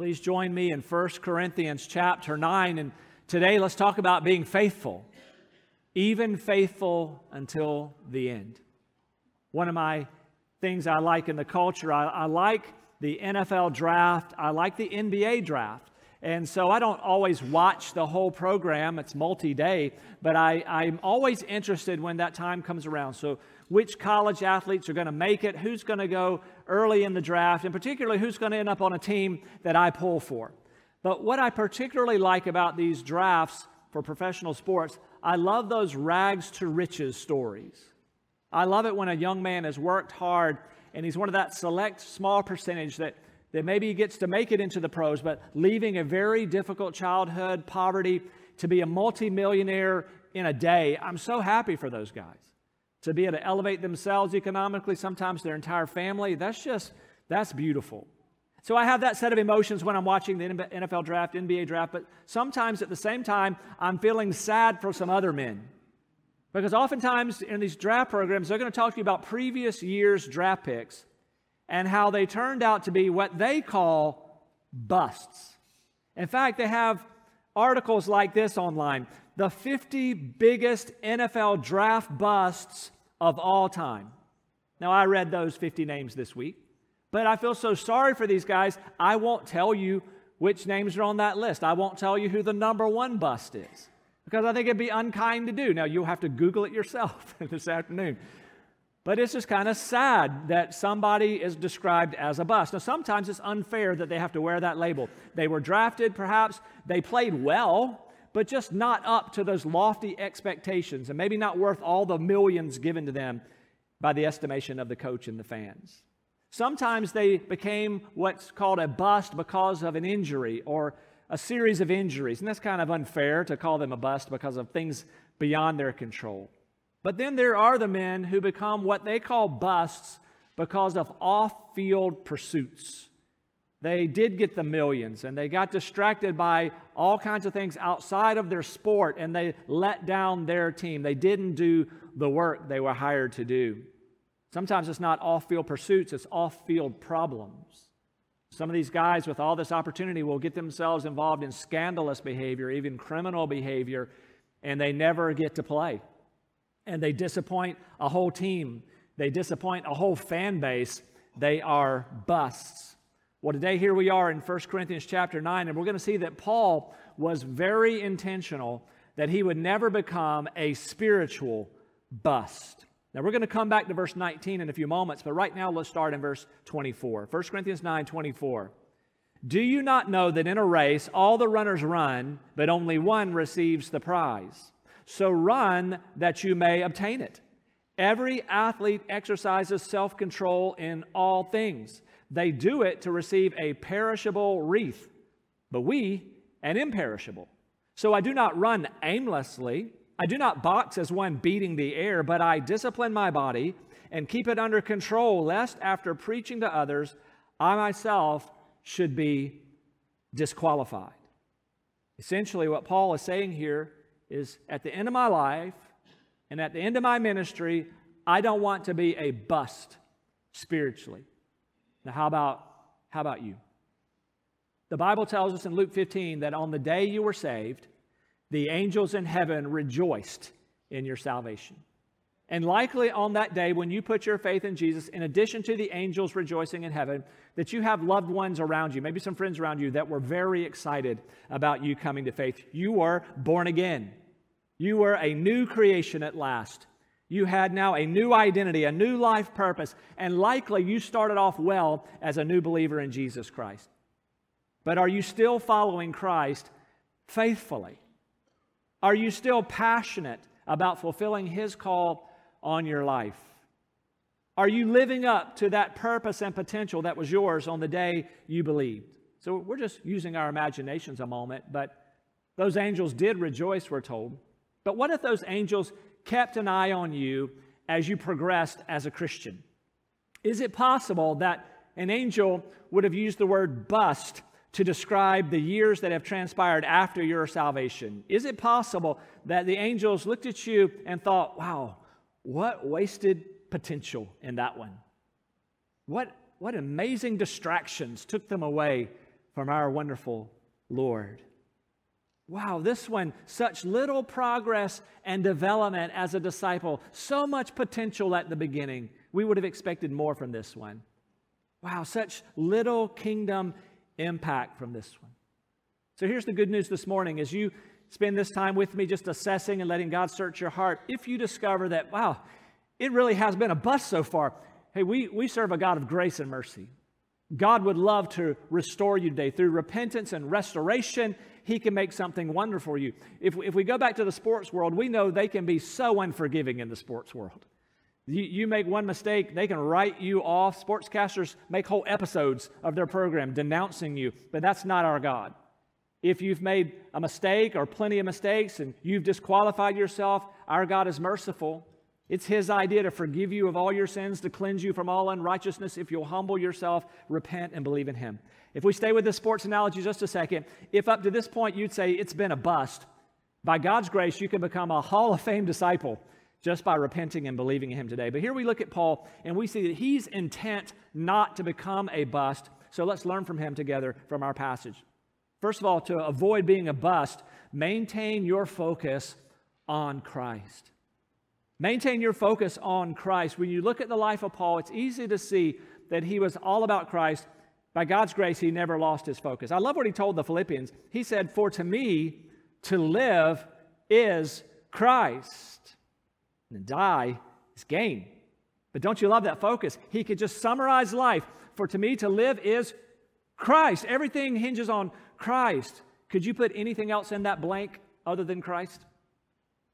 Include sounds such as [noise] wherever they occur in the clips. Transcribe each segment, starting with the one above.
Please join me in 1 Corinthians chapter 9. And today let's talk about being faithful, even faithful until the end. One of my things I like in the culture, I, I like the NFL draft, I like the NBA draft. And so I don't always watch the whole program, it's multi day, but I, I'm always interested when that time comes around. So, which college athletes are going to make it, who's going to go early in the draft, and particularly who's going to end up on a team that I pull for. But what I particularly like about these drafts for professional sports, I love those rags to riches stories. I love it when a young man has worked hard and he's one of that select small percentage that that maybe he gets to make it into the pros, but leaving a very difficult childhood, poverty, to be a multimillionaire in a day. I'm so happy for those guys. To be able to elevate themselves economically, sometimes their entire family, that's just, that's beautiful. So I have that set of emotions when I'm watching the NFL draft, NBA draft, but sometimes at the same time, I'm feeling sad for some other men. Because oftentimes in these draft programs, they're going to talk to you about previous year's draft picks and how they turned out to be what they call busts. In fact, they have articles like this online the 50 biggest NFL draft busts of all time. Now, I read those 50 names this week, but I feel so sorry for these guys. I won't tell you which names are on that list. I won't tell you who the number one bust is because I think it'd be unkind to do. Now, you'll have to Google it yourself [laughs] this afternoon. But it's just kind of sad that somebody is described as a bust. Now, sometimes it's unfair that they have to wear that label. They were drafted, perhaps, they played well, but just not up to those lofty expectations, and maybe not worth all the millions given to them by the estimation of the coach and the fans. Sometimes they became what's called a bust because of an injury or a series of injuries, and that's kind of unfair to call them a bust because of things beyond their control. But then there are the men who become what they call busts because of off field pursuits. They did get the millions and they got distracted by all kinds of things outside of their sport and they let down their team. They didn't do the work they were hired to do. Sometimes it's not off field pursuits, it's off field problems. Some of these guys with all this opportunity will get themselves involved in scandalous behavior, even criminal behavior, and they never get to play and they disappoint a whole team, they disappoint a whole fan base, they are busts. Well, today here we are in 1 Corinthians chapter 9, and we're going to see that Paul was very intentional that he would never become a spiritual bust. Now, we're going to come back to verse 19 in a few moments, but right now let's start in verse 24. 1 Corinthians 9 24. Do you not know that in a race all the runners run, but only one receives the prize? So run that you may obtain it. Every athlete exercises self control in all things. They do it to receive a perishable wreath, but we an imperishable. So I do not run aimlessly. I do not box as one beating the air, but I discipline my body and keep it under control, lest after preaching to others, I myself should be disqualified. Essentially, what Paul is saying here is at the end of my life and at the end of my ministry, I don't want to be a bust spiritually. Now, how about, how about you? The Bible tells us in Luke 15 that on the day you were saved, the angels in heaven rejoiced in your salvation. And likely on that day, when you put your faith in Jesus, in addition to the angels rejoicing in heaven, that you have loved ones around you, maybe some friends around you, that were very excited about you coming to faith. You were born again. You were a new creation at last. You had now a new identity, a new life purpose, and likely you started off well as a new believer in Jesus Christ. But are you still following Christ faithfully? Are you still passionate about fulfilling His call on your life? Are you living up to that purpose and potential that was yours on the day you believed? So we're just using our imaginations a moment, but those angels did rejoice, we're told. But what if those angels kept an eye on you as you progressed as a Christian? Is it possible that an angel would have used the word bust to describe the years that have transpired after your salvation? Is it possible that the angels looked at you and thought, wow, what wasted potential in that one? What, what amazing distractions took them away from our wonderful Lord. Wow, this one, such little progress and development as a disciple, so much potential at the beginning. We would have expected more from this one. Wow, such little kingdom impact from this one. So here's the good news this morning as you spend this time with me just assessing and letting God search your heart. If you discover that, wow, it really has been a bust so far, hey, we, we serve a God of grace and mercy. God would love to restore you today through repentance and restoration. He can make something wonderful for you. If, if we go back to the sports world, we know they can be so unforgiving in the sports world. You, you make one mistake, they can write you off. Sportscasters make whole episodes of their program denouncing you, but that's not our God. If you've made a mistake or plenty of mistakes and you've disqualified yourself, our God is merciful. It's His idea to forgive you of all your sins, to cleanse you from all unrighteousness if you'll humble yourself, repent, and believe in Him. If we stay with the sports analogy just a second, if up to this point you'd say it's been a bust, by God's grace, you can become a Hall of Fame disciple just by repenting and believing in Him today. But here we look at Paul and we see that he's intent not to become a bust. So let's learn from him together from our passage. First of all, to avoid being a bust, maintain your focus on Christ. Maintain your focus on Christ. When you look at the life of Paul, it's easy to see that he was all about Christ. By God's grace, he never lost his focus. I love what he told the Philippians. He said, For to me, to live is Christ, and to die is gain. But don't you love that focus? He could just summarize life. For to me, to live is Christ. Everything hinges on Christ. Could you put anything else in that blank other than Christ?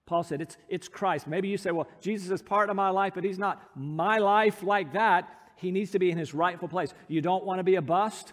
Paul said, it's, it's Christ. Maybe you say, well, Jesus is part of my life, but he's not my life like that. He needs to be in his rightful place. You don't want to be a bust?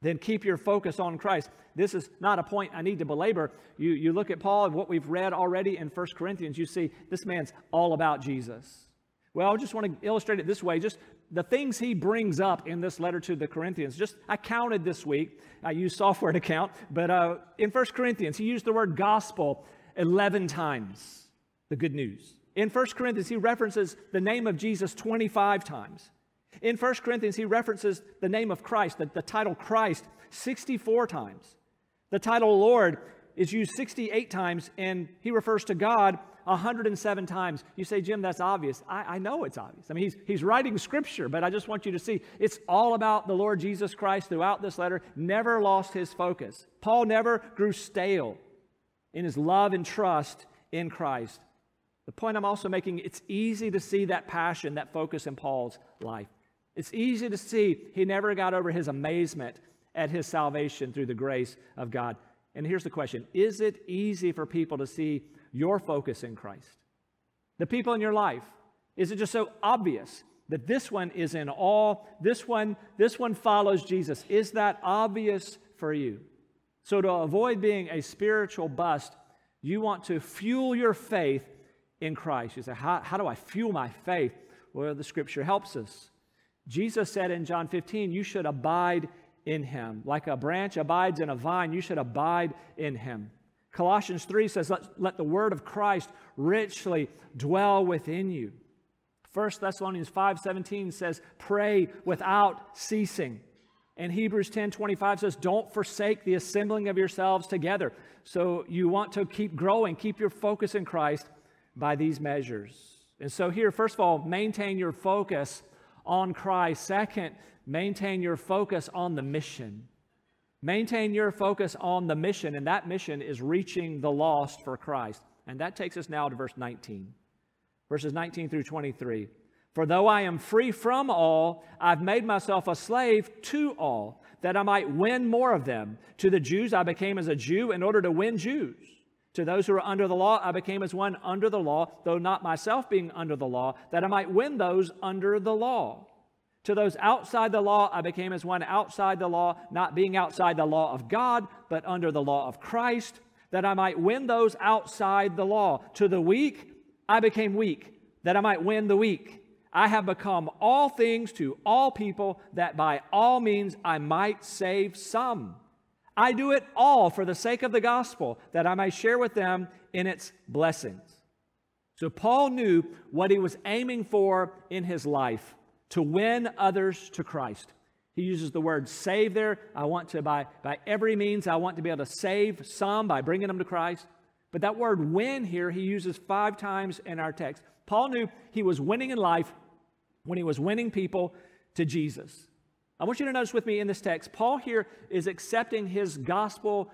Then keep your focus on Christ. This is not a point I need to belabor. You, you look at Paul and what we've read already in 1 Corinthians, you see this man's all about Jesus. Well, I just want to illustrate it this way. Just the things he brings up in this letter to the Corinthians. Just I counted this week. I use software to count, but uh, in 1 Corinthians, he used the word gospel 11 times, the good news. In 1 Corinthians, he references the name of Jesus 25 times. In 1 Corinthians, he references the name of Christ, the, the title Christ, 64 times. The title Lord is used 68 times, and he refers to God 107 times. You say, Jim, that's obvious. I, I, know it's obvious. I mean, he's, he's writing scripture, but I just want you to see it's all about the Lord Jesus Christ throughout this letter. Never lost his focus. Paul never grew stale in his love and trust in Christ. The point I'm also making, it's easy to see that passion, that focus in Paul's life. It's easy to see he never got over his amazement at his salvation through the grace of God. And here's the question Is it easy for people to see your focus in Christ? The people in your life, is it just so obvious that this one is in awe? This one, this one follows Jesus. Is that obvious for you? So, to avoid being a spiritual bust, you want to fuel your faith in Christ. You say, How, how do I fuel my faith? Well, the scripture helps us. Jesus said in John 15, You should abide in him. Like a branch abides in a vine, you should abide in him. Colossians 3 says, Let, let the word of Christ richly dwell within you. 1 Thessalonians 5:17 says, Pray without ceasing. And Hebrews 10 25 says, Don't forsake the assembling of yourselves together. So you want to keep growing, keep your focus in Christ by these measures. And so, here, first of all, maintain your focus on Christ. Second, maintain your focus on the mission. Maintain your focus on the mission, and that mission is reaching the lost for Christ. And that takes us now to verse 19, verses 19 through 23. For though I am free from all, I've made myself a slave to all, that I might win more of them. To the Jews, I became as a Jew in order to win Jews. To those who are under the law, I became as one under the law, though not myself being under the law, that I might win those under the law. To those outside the law, I became as one outside the law, not being outside the law of God, but under the law of Christ, that I might win those outside the law. To the weak, I became weak, that I might win the weak. I have become all things to all people, that by all means I might save some. I do it all for the sake of the gospel, that I may share with them in its blessings. So Paul knew what he was aiming for in his life to win others to Christ. He uses the word save there. I want to, by, by every means, I want to be able to save some by bringing them to Christ. But that word win here, he uses five times in our text. Paul knew he was winning in life when he was winning people to Jesus. I want you to notice with me in this text, Paul here is accepting his gospel,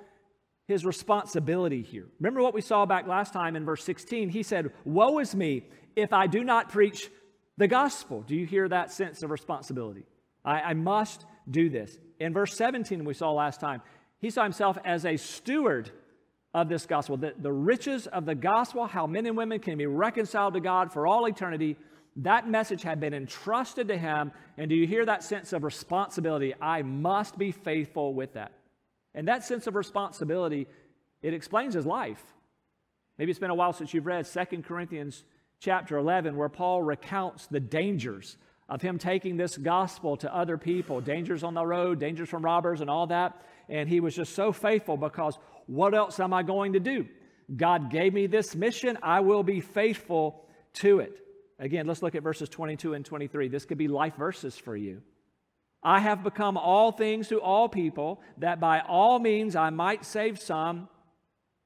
his responsibility here. Remember what we saw back last time in verse 16? He said, Woe is me if I do not preach the gospel. Do you hear that sense of responsibility? I, I must do this. In verse 17, we saw last time, he saw himself as a steward of this gospel. The, the riches of the gospel, how men and women can be reconciled to God for all eternity, that message had been entrusted to him. And do you hear that sense of responsibility? I must be faithful with that. And that sense of responsibility, it explains his life. Maybe it's been a while since you've read 2 Corinthians chapter 11, where Paul recounts the dangers of him taking this gospel to other people dangers on the road, dangers from robbers, and all that. And he was just so faithful because what else am I going to do? God gave me this mission. I will be faithful to it. Again, let's look at verses 22 and 23. This could be life verses for you. I have become all things to all people, that by all means I might save some.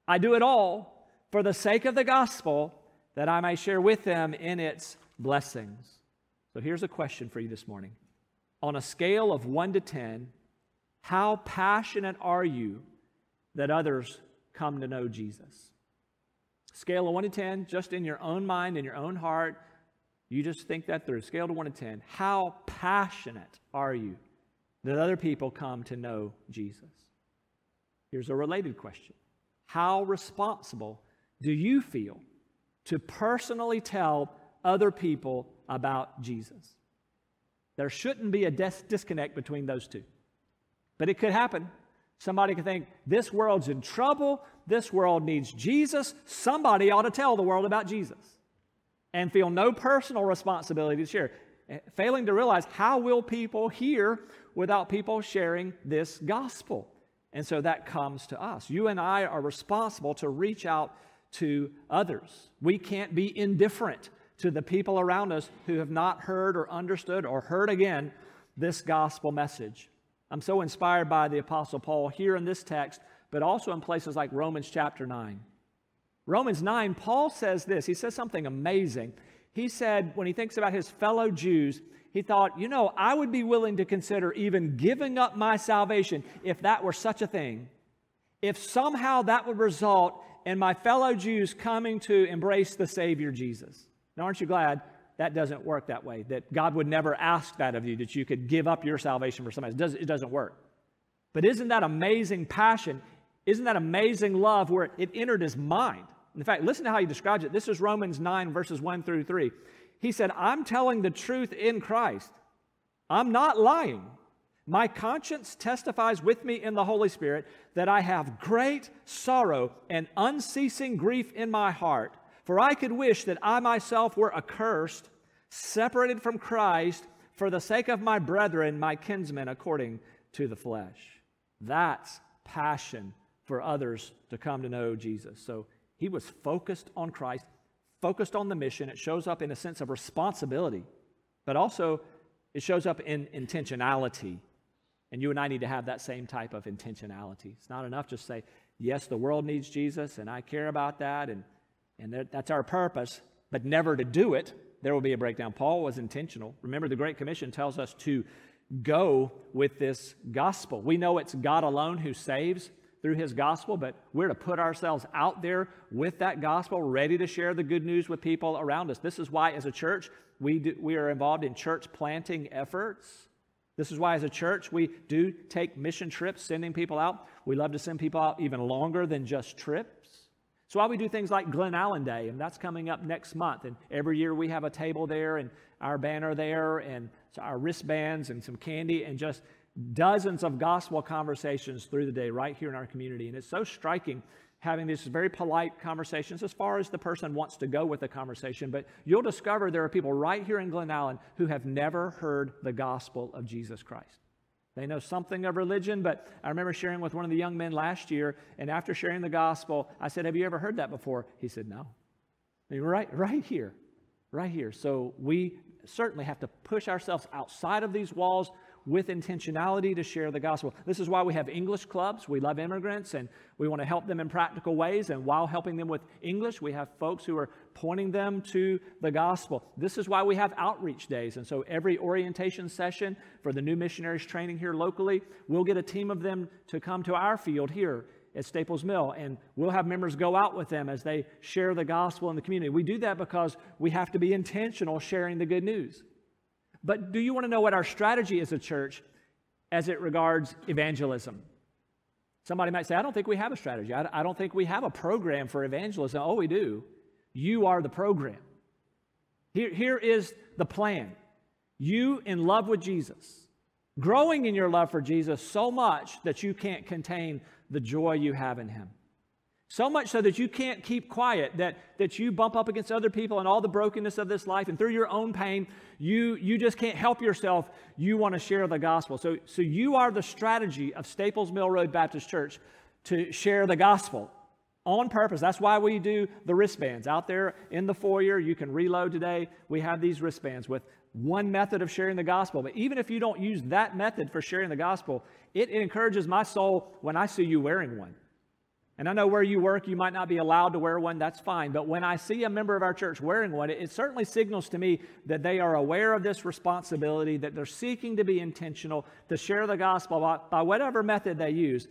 I do it all for the sake of the gospel, that I may share with them in its blessings. So here's a question for you this morning. On a scale of 1 to 10, how passionate are you that others come to know Jesus? Scale of 1 to 10, just in your own mind, in your own heart, you just think that through. Scale to 1 to 10. How passionate are you that other people come to know Jesus? Here's a related question How responsible do you feel to personally tell other people about Jesus. There shouldn't be a dis- disconnect between those two. But it could happen. Somebody could think, this world's in trouble. This world needs Jesus. Somebody ought to tell the world about Jesus and feel no personal responsibility to share. Eh, failing to realize how will people hear without people sharing this gospel? And so that comes to us. You and I are responsible to reach out to others. We can't be indifferent to the people around us who have not heard or understood or heard again this gospel message. I'm so inspired by the Apostle Paul here in this text, but also in places like Romans chapter 9. Romans 9, Paul says this. He says something amazing. He said, when he thinks about his fellow Jews, he thought, you know, I would be willing to consider even giving up my salvation if that were such a thing. If somehow that would result in my fellow Jews coming to embrace the Savior Jesus. Now, aren't you glad that doesn't work that way? That God would never ask that of you, that you could give up your salvation for somebody. It doesn't, it doesn't work. But isn't that amazing passion? Isn't that amazing love where it entered his mind? In fact, listen to how he describes it. This is Romans 9, verses 1 through 3. He said, I'm telling the truth in Christ. I'm not lying. My conscience testifies with me in the Holy Spirit that I have great sorrow and unceasing grief in my heart. For I could wish that I myself were accursed, separated from Christ, for the sake of my brethren, my kinsmen, according to the flesh. That's passion for others to come to know Jesus. So he was focused on Christ, focused on the mission. It shows up in a sense of responsibility, but also it shows up in intentionality. And you and I need to have that same type of intentionality. It's not enough just say, yes, the world needs Jesus, and I care about that, and and that's our purpose, but never to do it, there will be a breakdown. Paul was intentional. Remember, the Great Commission tells us to go with this gospel. We know it's God alone who saves through his gospel, but we're to put ourselves out there with that gospel, ready to share the good news with people around us. This is why, as a church, we, do, we are involved in church planting efforts. This is why, as a church, we do take mission trips, sending people out. We love to send people out even longer than just trips. So why we do things like Glen Allen Day, and that's coming up next month. And every year we have a table there, and our banner there, and our wristbands, and some candy, and just dozens of gospel conversations through the day right here in our community. And it's so striking having these very polite conversations as far as the person wants to go with the conversation. But you'll discover there are people right here in Glen Allen who have never heard the gospel of Jesus Christ. They know something of religion, but I remember sharing with one of the young men last year, and after sharing the gospel, I said, Have you ever heard that before? He said, No. I mean, right, right here, right here. So we certainly have to push ourselves outside of these walls. With intentionality to share the gospel. This is why we have English clubs. We love immigrants and we want to help them in practical ways. And while helping them with English, we have folks who are pointing them to the gospel. This is why we have outreach days. And so every orientation session for the new missionaries training here locally, we'll get a team of them to come to our field here at Staples Mill, and we'll have members go out with them as they share the gospel in the community. We do that because we have to be intentional sharing the good news. But do you want to know what our strategy is as a church as it regards evangelism? Somebody might say, I don't think we have a strategy. I, I don't think we have a program for evangelism. Oh, we do. You are the program. Here, here is the plan. You in love with Jesus, growing in your love for Jesus so much that you can't contain the joy you have in Him. So much so that you can't keep quiet, that, that you bump up against other people and all the brokenness of this life, and through your own pain, you, you just can't help yourself. You want to share the gospel. So, so you are the strategy of Staples Mill Road Baptist Church to share the gospel on purpose. That's why we do the wristbands. Out there in the foyer, you can reload today. We have these wristbands with one method of sharing the gospel. But even if you don't use that method for sharing the gospel, it, it encourages my soul when I see you wearing one. And I know where you work, you might not be allowed to wear one, that's fine. But when I see a member of our church wearing one, it, it certainly signals to me that they are aware of this responsibility, that they're seeking to be intentional, to share the gospel by, by whatever method they use.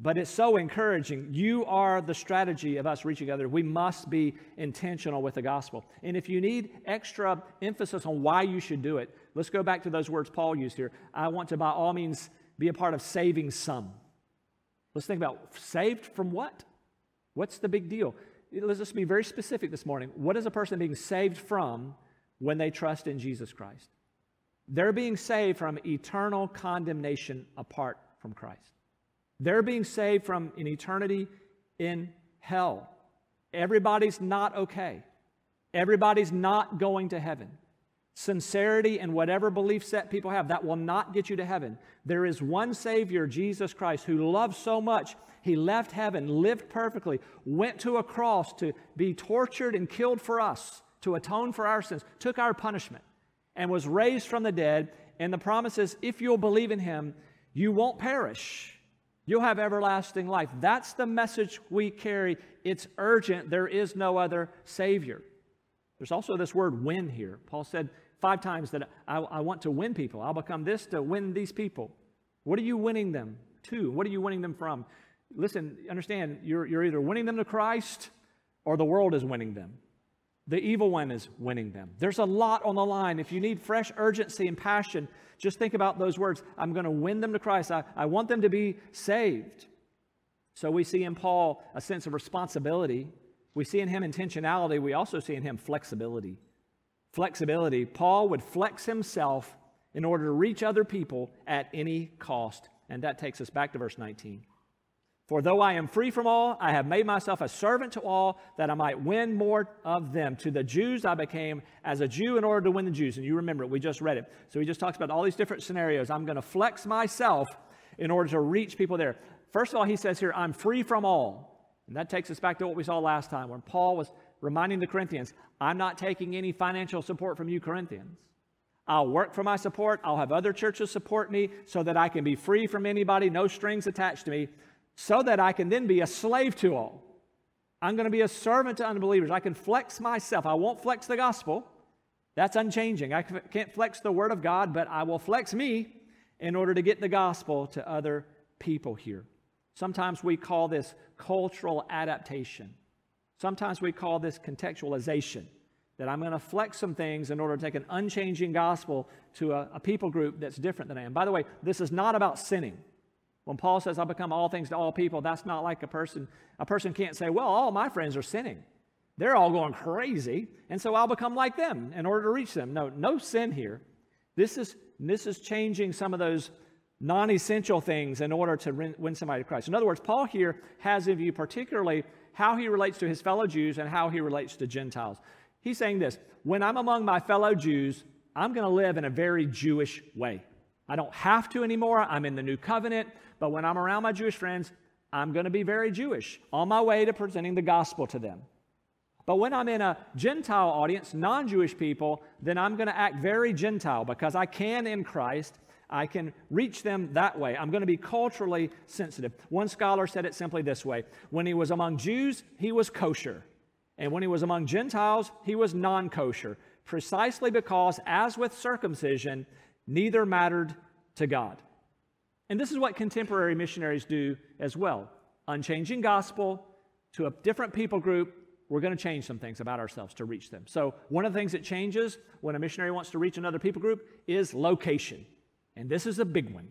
But it's so encouraging. You are the strategy of us reaching others. We must be intentional with the gospel. And if you need extra emphasis on why you should do it, let's go back to those words Paul used here. I want to, by all means, be a part of saving some. Let's think about saved from what? What's the big deal? Let's just be very specific this morning. What is a person being saved from when they trust in Jesus Christ? They're being saved from eternal condemnation apart from Christ. They're being saved from an eternity in hell. Everybody's not okay. Everybody's not going to heaven sincerity and whatever belief set people have, that will not get you to heaven. There is one Savior, Jesus Christ, who loved so much, he left heaven, lived perfectly, went to a cross to be tortured and killed for us, to atone for our sins, took our punishment, and was raised from the dead. And the promise is if you'll believe in him, you won't perish. You'll have everlasting life. That's the message we carry. It's urgent. There is no other Savior. There's also this word win here. Paul said, five times that I, I want to win people. I'll become this to win these people. What are you winning them to? What are you winning them from? Listen, understand, you're, you're either winning them to Christ or the world is winning them. The evil one is winning them. There's a lot on the line. If you need fresh urgency and passion, just think about those words. I'm going to win them to Christ. I, I want them to be saved. So we see in Paul a sense of responsibility. We see in him intentionality. We also see in him flexibility flexibility, Paul would flex himself in order to reach other people at any cost. And that takes us back to verse 19. For though I am free from all, I have made myself a servant to all that I might win more of them. To the Jews, I became as a Jew in order to win the Jews. And you remember it, we just read it. So he just talks about all these different scenarios. I'm going to flex myself in order to reach people there. First of all, he says here, I'm free from all. And that takes us back to what we saw last time when Paul was reminding the Corinthians, I'm not taking any financial support from you, Corinthians. I'll work for my support. I'll have other churches support me so that I can be free from anybody, no strings attached to me, so that I can then be a slave to all. I'm going to be a servant to unbelievers. I can flex myself. I won't flex the gospel. That's unchanging. I can't flex the word of God, but I will flex me in order to get the gospel to other people here. Sometimes we call this cultural adaptation. Sometimes we call this contextualization, that I'm going to flex some things in order to take an unchanging gospel to a, a, people group that's different than I am. By the way, this is not about sinning. When Paul says, I'll become all things to all people, that's not like a person. A person can't say, Well, all my friends are sinning. They're all going crazy, and so I'll become like them in order to reach them. No, no sin here. This is, this is changing some of those non essential things in order to win somebody to Christ. In other words, Paul here has in view particularly how he relates to his fellow Jews and how he relates to Gentiles. He's saying this when I'm among my fellow Jews, I'm going to live in a very Jewish way. I don't have to anymore. I'm in the new covenant. But when I'm around my Jewish friends, I'm going to be very Jewish on my way to presenting the gospel to them. But when I'm in a Gentile audience, non Jewish people, then I'm going to act very Gentile because I can in Christ. I can reach them that way. I'm going to be culturally sensitive. One scholar said it simply this way When he was among Jews, he was kosher. And when he was among Gentiles, he was non kosher, precisely because, as with circumcision, neither mattered to God. And this is what contemporary missionaries do as well. Unchanging gospel to a different people group, we're going to change some things about ourselves to reach them. So, one of the things that changes when a missionary wants to reach another people group is location. And this is a big one.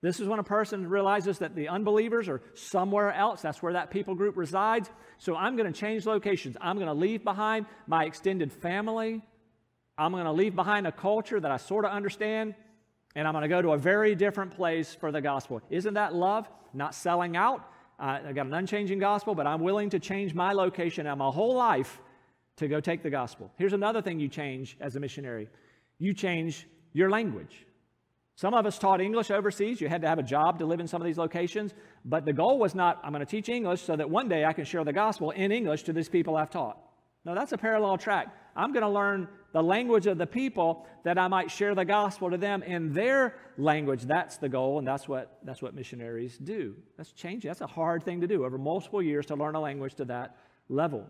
This is when a person realizes that the unbelievers are somewhere else. That's where that people group resides. So I'm going to change locations. I'm going to leave behind my extended family. I'm going to leave behind a culture that I sort of understand. And I'm going to go to a very different place for the gospel. Isn't that love? Not selling out. Uh, I got an unchanging gospel, but I'm willing to change my location and my whole life to go take the gospel. Here's another thing you change as a missionary you change your language. Some of us taught English overseas. You had to have a job to live in some of these locations. But the goal was not, I'm going to teach English so that one day I can share the gospel in English to these people I've taught. No, that's a parallel track. I'm going to learn the language of the people that I might share the gospel to them in their language. That's the goal, and that's what, that's what missionaries do. That's changing. That's a hard thing to do over multiple years to learn a language to that level.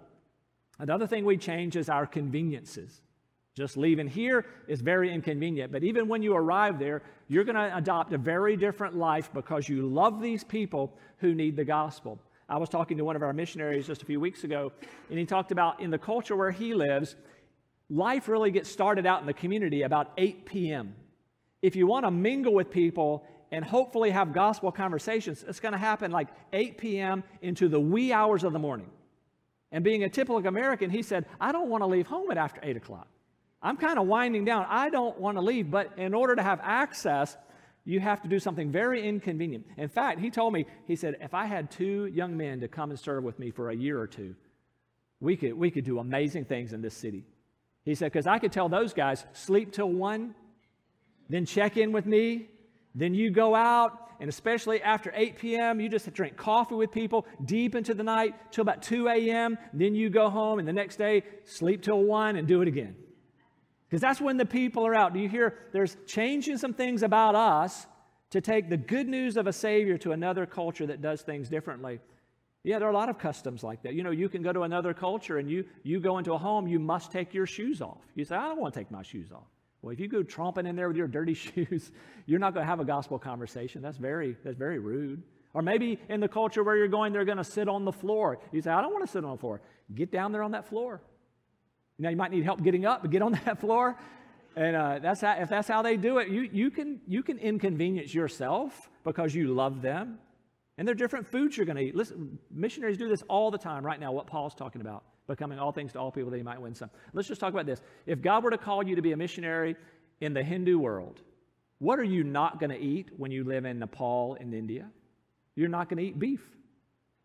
Another thing we change is our conveniences. Just leaving here is very inconvenient. But even when you arrive there, you're going to adopt a very different life because you love these people who need the gospel. I was talking to one of our missionaries just a few weeks ago, and he talked about in the culture where he lives, life really gets started out in the community about 8 p.m. If you want to mingle with people and hopefully have gospel conversations, it's going to happen like 8 p.m. into the wee hours of the morning. And being a typical American, he said, I don't want to leave home at after 8 o'clock. I'm kind of winding down. I don't want to leave, but in order to have access, you have to do something very inconvenient. In fact, he told me, he said, if I had two young men to come and serve with me for a year or two, we could, we could do amazing things in this city. He said, because I could tell those guys, sleep till one, then check in with me, then you go out, and especially after 8 p.m., you just drink coffee with people deep into the night till about 2 a.m. Then you go home, and the next day, sleep till 1 and do it again. Because that's when the people are out. Do you hear? There's changing some things about us to take the good news of a Savior to another culture that does things differently. Yeah, there are a lot of customs like that. You know, you can go to another culture and you, you go into a home, you must take your shoes off. You say, I don't want to take my shoes off. Well, if you go tromping in there with your dirty [laughs] shoes, you're not going to have a gospel conversation. That's very, that's very rude. Or maybe in the culture where you're going, they're going to sit on the floor. You say, I don't want to sit on the floor. Get down there on that floor. You know, you might need help getting up, but get on [laughs] that floor. And uh, that's how, if that's how they do it, you, you, can, you can inconvenience yourself because you love them. And there are different foods you're going to eat. Listen, missionaries do this all the time right now, what Paul's talking about, becoming all things to all people that he might win some. Let's just talk about this. If God were to call you to be a missionary in the Hindu world, what are you not going to eat when you live in Nepal and India? You're not going to eat beef.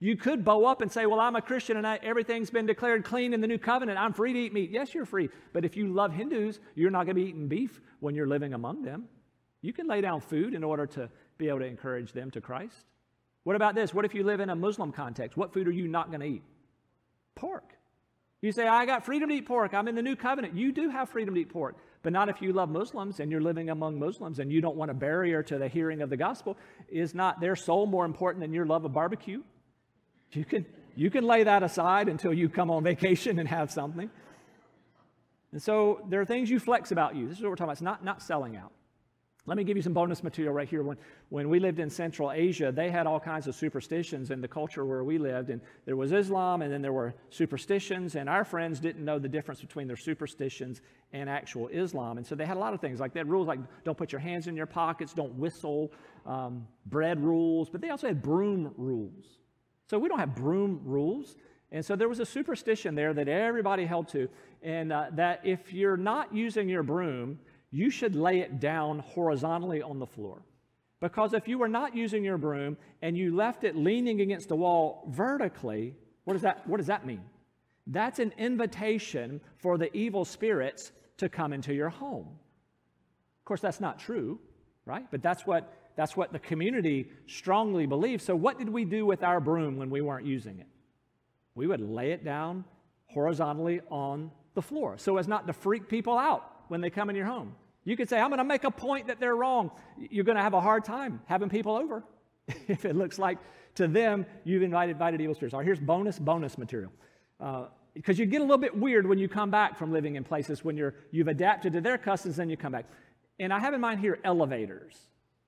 You could bow up and say, Well, I'm a Christian and I, everything's been declared clean in the new covenant. I'm free to eat meat. Yes, you're free. But if you love Hindus, you're not going to be eating beef when you're living among them. You can lay down food in order to be able to encourage them to Christ. What about this? What if you live in a Muslim context? What food are you not going to eat? Pork. You say, I got freedom to eat pork. I'm in the new covenant. You do have freedom to eat pork, but not if you love Muslims and you're living among Muslims and you don't want a barrier to the hearing of the gospel. Is not their soul more important than your love of barbecue? You can, you can lay that aside until you come on vacation and have something. And so there are things you flex about you. This is what we're talking about. It's not, not selling out. Let me give you some bonus material right here. When, when we lived in Central Asia, they had all kinds of superstitions in the culture where we lived. And there was Islam, and then there were superstitions. And our friends didn't know the difference between their superstitions and actual Islam. And so they had a lot of things like that rules like don't put your hands in your pockets, don't whistle, um, bread rules. But they also had broom rules. So we don't have broom rules. And so there was a superstition there that everybody held to, and uh, that if you're not using your broom, you should lay it down horizontally on the floor. Because if you were not using your broom and you left it leaning against the wall vertically, what does that, what does that mean? That's an invitation for the evil spirits to come into your home. Of course, that's not true, right? But that's what that's what the community strongly believes. So, what did we do with our broom when we weren't using it? We would lay it down horizontally on the floor so as not to freak people out when they come in your home. You could say, I'm going to make a point that they're wrong. You're going to have a hard time having people over [laughs] if it looks like to them you've invited, invited evil spirits. All right, here's bonus, bonus material. Because uh, you get a little bit weird when you come back from living in places when you're, you've adapted to their customs and you come back. And I have in mind here elevators.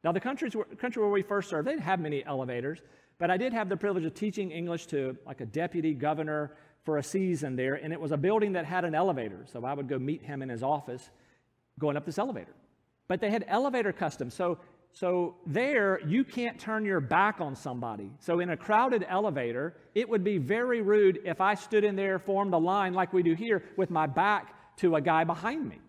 Now, the countries, country where we first served, they didn't have many elevators, but I did have the privilege of teaching English to like a deputy governor for a season there, and it was a building that had an elevator. So I would go meet him in his office going up this elevator. But they had elevator customs. So, so there, you can't turn your back on somebody. So in a crowded elevator, it would be very rude if I stood in there, formed a line like we do here, with my back to a guy behind me.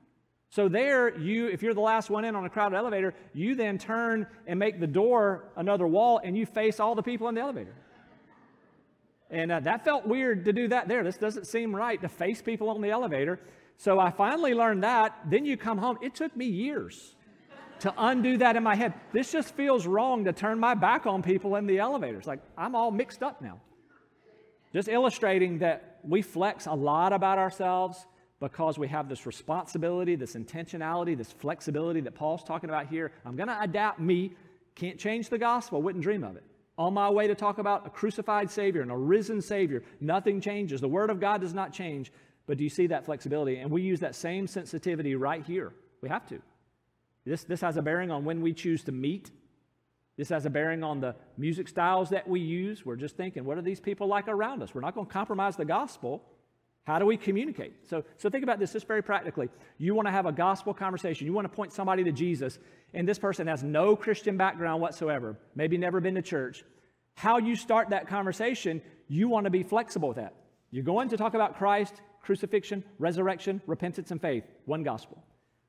So there, you, if you're the last one in on a crowded elevator, you then turn and make the door another wall, and you face all the people in the elevator. And uh, that felt weird to do that there. This doesn't seem right to face people on the elevator. So I finally learned that. Then you come home. It took me years to undo that in my head. This just feels wrong to turn my back on people in the elevators. Like I'm all mixed up now. Just illustrating that we flex a lot about ourselves because we have this responsibility, this intentionality, this flexibility that Paul's talking about here. I'm going to adapt me. Can't change the gospel. Wouldn't dream of it. On my way to talk about a crucified Savior and a risen Savior, nothing changes. The Word of God does not change. But do you see that flexibility? And we use that same sensitivity right here. We have to. This, this has a bearing on when we choose to meet. This has a bearing on the music styles that we use. We're just thinking, what are these people like around us? We're not going to compromise the gospel. How do we communicate? So, so think about this just very practically. You want to have a gospel conversation. You want to point somebody to Jesus, and this person has no Christian background whatsoever, maybe never been to church. How you start that conversation, you want to be flexible with that. You're going to talk about Christ, crucifixion, resurrection, repentance, and faith. One gospel.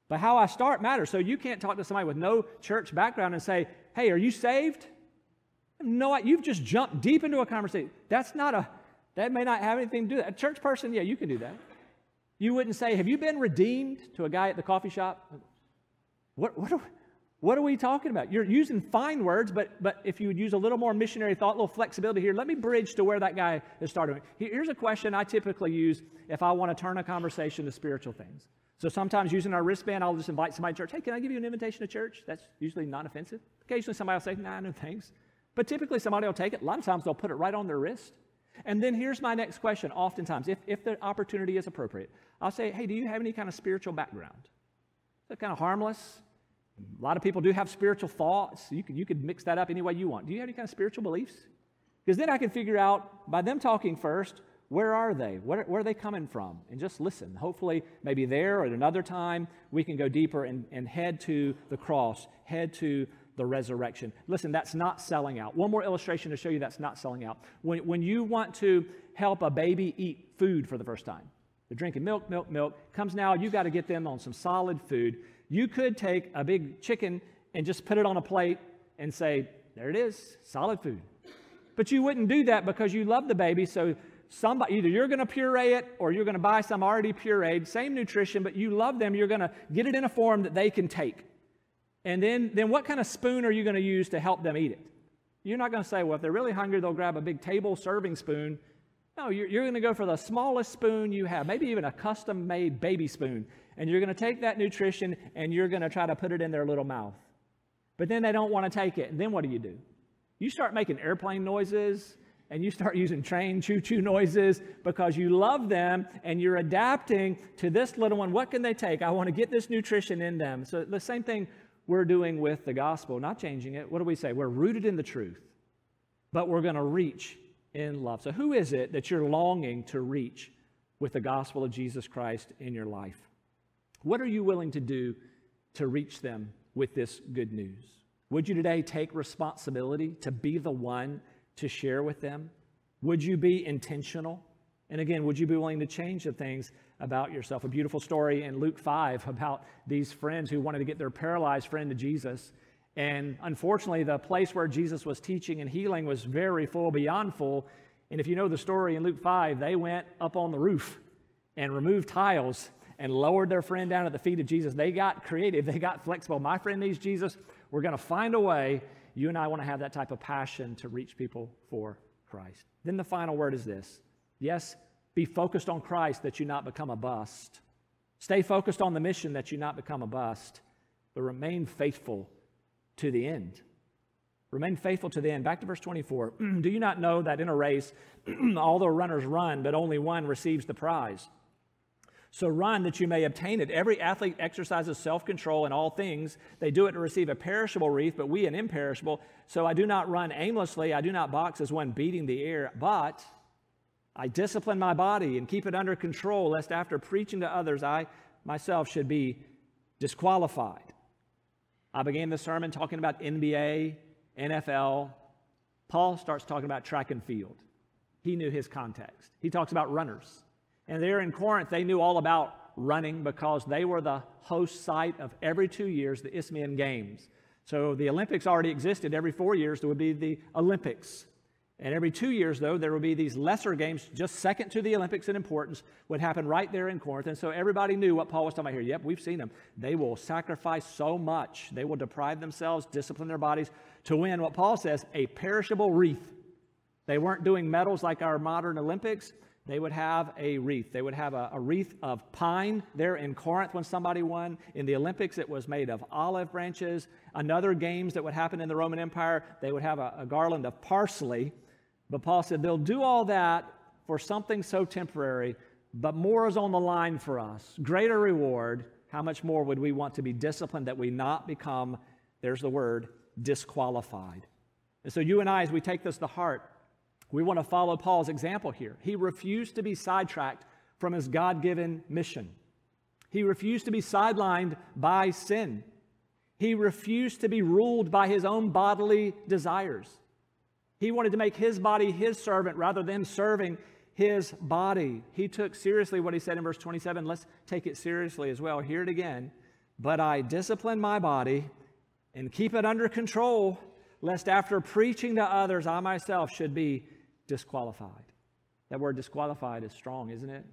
But how I start matters. So you can't talk to somebody with no church background and say, hey, are you saved? No, you've just jumped deep into a conversation. That's not a, that may not have anything to do with. A church person, yeah, you can do that. You wouldn't say, have you been redeemed to a guy at the coffee shop? What, what, are, what are we talking about? You're using fine words, but, but if you would use a little more missionary thought, a little flexibility here, let me bridge to where that guy is starting. Here's a question I typically use if I want to turn a conversation to spiritual things. So sometimes using our wristband, I'll just invite somebody to church. Hey, can I give you an invitation to church? That's usually not offensive. Occasionally somebody will say, nah, no thanks. But typically somebody will take it. A lot of times they'll put it right on their wrist. And then here's my next question, oftentimes, if, if the opportunity is appropriate. I'll say, hey, do you have any kind of spiritual background? Is that kind of harmless? A lot of people do have spiritual thoughts. You could, you could mix that up any way you want. Do you have any kind of spiritual beliefs? Because then I can figure out, by them talking first, where are they? Where, where, are they coming from? And just listen. Hopefully, maybe there or at another time, we can go deeper and, and head to the cross, head to the resurrection. Listen, that's not selling out. One more illustration to show you that's not selling out. When, when you want to help a baby eat food for the first time, they're drinking milk, milk, milk, comes now, you got to get them on some solid food. You could take a big chicken and just put it on a plate and say, there it is, solid food. But you wouldn't do that because you love the baby, so somebody either you're going to puree it or you're going to buy some already pureed, same nutrition, but you love them, you're going to get it in a form that they can take. And then, then what kind of spoon are you going to use to help them eat it? You're not going to say, well, if they're really hungry, they'll grab a big table serving spoon. No, you're, you're going to go for the smallest spoon you have, maybe even a custom made baby spoon. And you're going to take that nutrition and you're going to try to put it in their little mouth. But then they don't want to take it. And then what do you do? You start making airplane noises and you start [laughs] using train choo choo noises because you love them and you're adapting to this little one. What can they take? I want to get this nutrition in them. So the same thing we're doing with the gospel, not changing it. What do we say? We're rooted in the truth, but we're going to reach in love. So, who is it that you're longing to reach with the gospel of Jesus Christ in your life? What are you willing to do to reach them with this good news? Would you today take responsibility to be the one to share with them? Would you be intentional? And again, would you be willing to change the things about yourself? A beautiful story in Luke 5 about these friends who wanted to get their paralyzed friend to Jesus. And unfortunately, the place where Jesus was teaching and healing was very full, beyond full. And if you know the story in Luke 5, they went up on the roof and removed tiles and lowered their friend down at the feet of Jesus. They got creative, they got flexible. My friend needs Jesus. We're going to find a way. You and I want to have that type of passion to reach people for Christ. Then the final word is this yes, be focused on Christ that you not become a bust. Stay focused on the mission that you not become a bust. but remain faithful to the end. Remain faithful to the end. Back to verse 24. [clears throat] Do you not know that in a race, [clears throat] all the runners run, but only one receives the prize? So run that you may obtain it. Every athlete exercises self control in all things. They do it to receive a perishable wreath, but we an imperishable. So I do not run aimlessly. I do not box as one beating the air, but I discipline my body and keep it under control, lest after preaching to others, I myself should be disqualified. I began the sermon talking about NBA, NFL. Paul starts talking about track and field. He knew his context. He talks about runners. And there in Corinth, they knew all about running because they were the host site of every two years the Isthmian Games. So the Olympics already existed. Every four years, there would be the Olympics. And every two years, though, there would be these lesser games, just second to the Olympics in importance, would happen right there in Corinth. And so everybody knew what Paul was talking about here. Yep, we've seen them. They will sacrifice so much, they will deprive themselves, discipline their bodies to win what Paul says a perishable wreath. They weren't doing medals like our modern Olympics. They would have a wreath. They would have a, a, wreath of pine there in Corinth when somebody won. In the Olympics, it was made of olive branches. Another games that would happen in the Roman Empire, they would have a, a garland of parsley. But Paul said they'll do all that for something so temporary, but more is on the line for us. Greater reward. How much more would we want to be disciplined that we not become, there's the word, disqualified? And so, you and I, as we take this to heart, we want to follow Paul's example here. He refused to be sidetracked from his God given mission. He refused to be sidelined by sin. He refused to be ruled by his own bodily desires. He wanted to make his body his servant rather than serving his body. He took seriously what he said in verse 27. Let's take it seriously as well. Hear it again. But I discipline my body and keep it under control, lest after preaching to others, I myself should be disqualified. That word disqualified is strong, isn't it?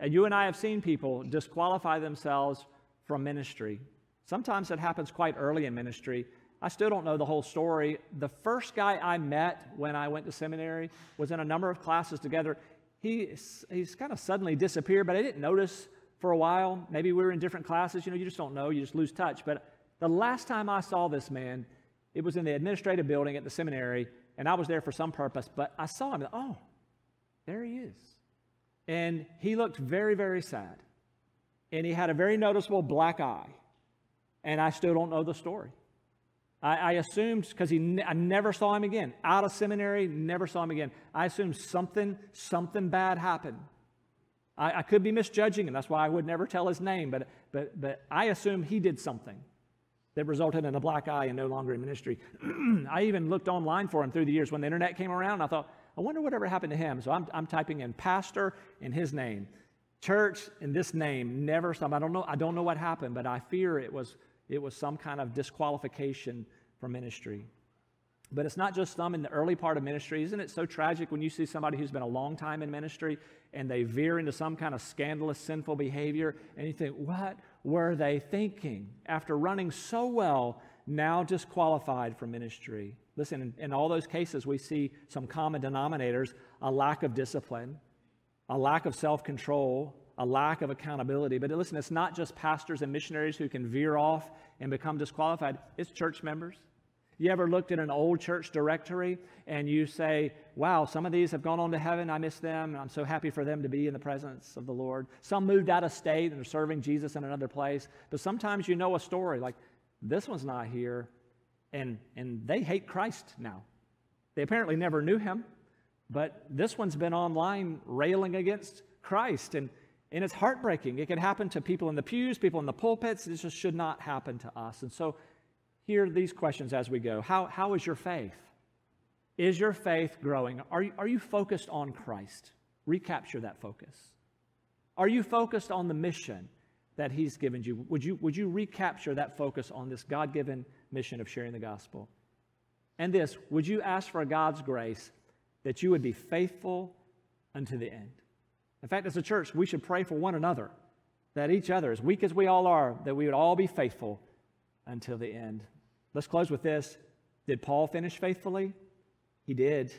And you and I have seen people disqualify themselves from ministry. Sometimes it happens quite early in ministry. I still don't know the whole story. The first guy I met when I went to seminary was in a number of classes together. He, he's kind of suddenly disappeared, but I didn't notice for a while. Maybe we were in different classes. You know, you just don't know, you just lose touch. But the last time I saw this man, it was in the administrative building at the seminary, and I was there for some purpose, but I saw him. Oh, there he is. And he looked very, very sad. And he had a very noticeable black eye. And I still don't know the story. I, I assumed, because ne- I never saw him again. Out of seminary, never saw him again. I assumed something, something bad happened. I, I could be misjudging him. That's why I would never tell his name. But, but, but I assumed he did something that resulted in a black eye and no longer in ministry. [clears throat] I even looked online for him through the years when the internet came around. I thought, I wonder whatever happened to him. So I'm, I'm typing in pastor in his name, church in this name, never some. I don't know. I don't know what happened, but I fear it was it was some kind of disqualification for ministry. But it's not just some in the early part of ministry. Isn't it so tragic when you see somebody who's been a long time in ministry and they veer into some kind of scandalous, sinful behavior, and you think, what were they thinking? After running so well, now disqualified from ministry. Listen, in, in all those cases, we see some common denominators a lack of discipline, a lack of self control, a lack of accountability. But listen, it's not just pastors and missionaries who can veer off and become disqualified, it's church members. You ever looked at an old church directory and you say, wow, some of these have gone on to heaven. I miss them. I'm so happy for them to be in the presence of the Lord. Some moved out of state and are serving Jesus in another place. But sometimes you know a story like this one's not here and, and they hate Christ now. They apparently never knew him, but this one's been online railing against Christ. And, and it's heartbreaking. It can happen to people in the pews, people in the pulpits. This just should not happen to us. And so hear these questions as we go. How, how is your faith? Is your faith growing? Are you, are you focused on Christ? Recapture that focus. Are you focused on the mission that He's given you? Would you, would you recapture that focus on this God given mission of sharing the gospel? And this, would you ask for God's grace that you would be faithful unto the end? In fact, as a church, we should pray for one another, that each other, as weak as we all are, that we would all be faithful until the end. Let's close with this. Did Paul finish faithfully? He did.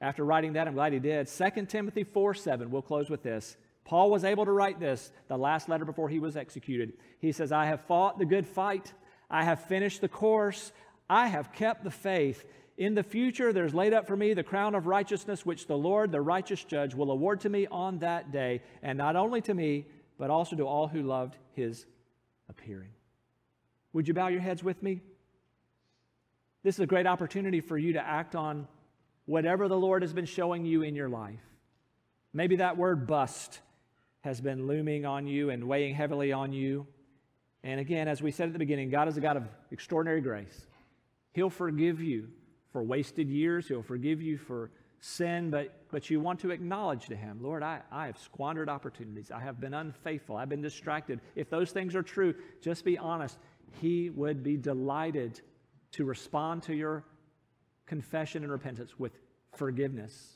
After writing that, I'm glad he did. 2 Timothy 4 7, we'll close with this. Paul was able to write this, the last letter before he was executed. He says, I have fought the good fight. I have finished the course. I have kept the faith. In the future, there's laid up for me the crown of righteousness, which the Lord, the righteous judge, will award to me on that day, and not only to me, but also to all who loved his appearing. Would you bow your heads with me? This is a great opportunity for you to act on whatever the Lord has been showing you in your life. Maybe that word bust has been looming on you and weighing heavily on you. And again, as we said at the beginning, God is a God of extraordinary grace. He'll forgive you for wasted years, He'll forgive you for sin, but, but you want to acknowledge to Him, Lord, I, I have squandered opportunities. I have been unfaithful. I've been distracted. If those things are true, just be honest. He would be delighted to respond to your confession and repentance with forgiveness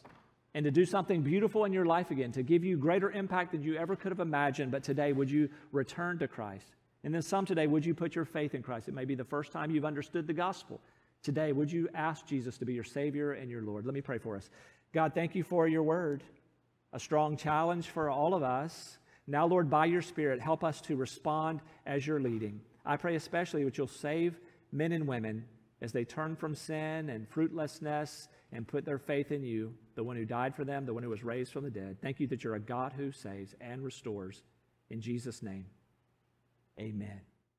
and to do something beautiful in your life again, to give you greater impact than you ever could have imagined. But today, would you return to Christ? And then some today, would you put your faith in Christ? It may be the first time you've understood the gospel. Today, would you ask Jesus to be your Savior and your Lord? Let me pray for us. God, thank you for your word, a strong challenge for all of us. Now, Lord, by your Spirit, help us to respond as you're leading. I pray especially that you'll save men and women as they turn from sin and fruitlessness and put their faith in you, the one who died for them, the one who was raised from the dead. Thank you that you're a God who saves and restores. In Jesus' name, amen.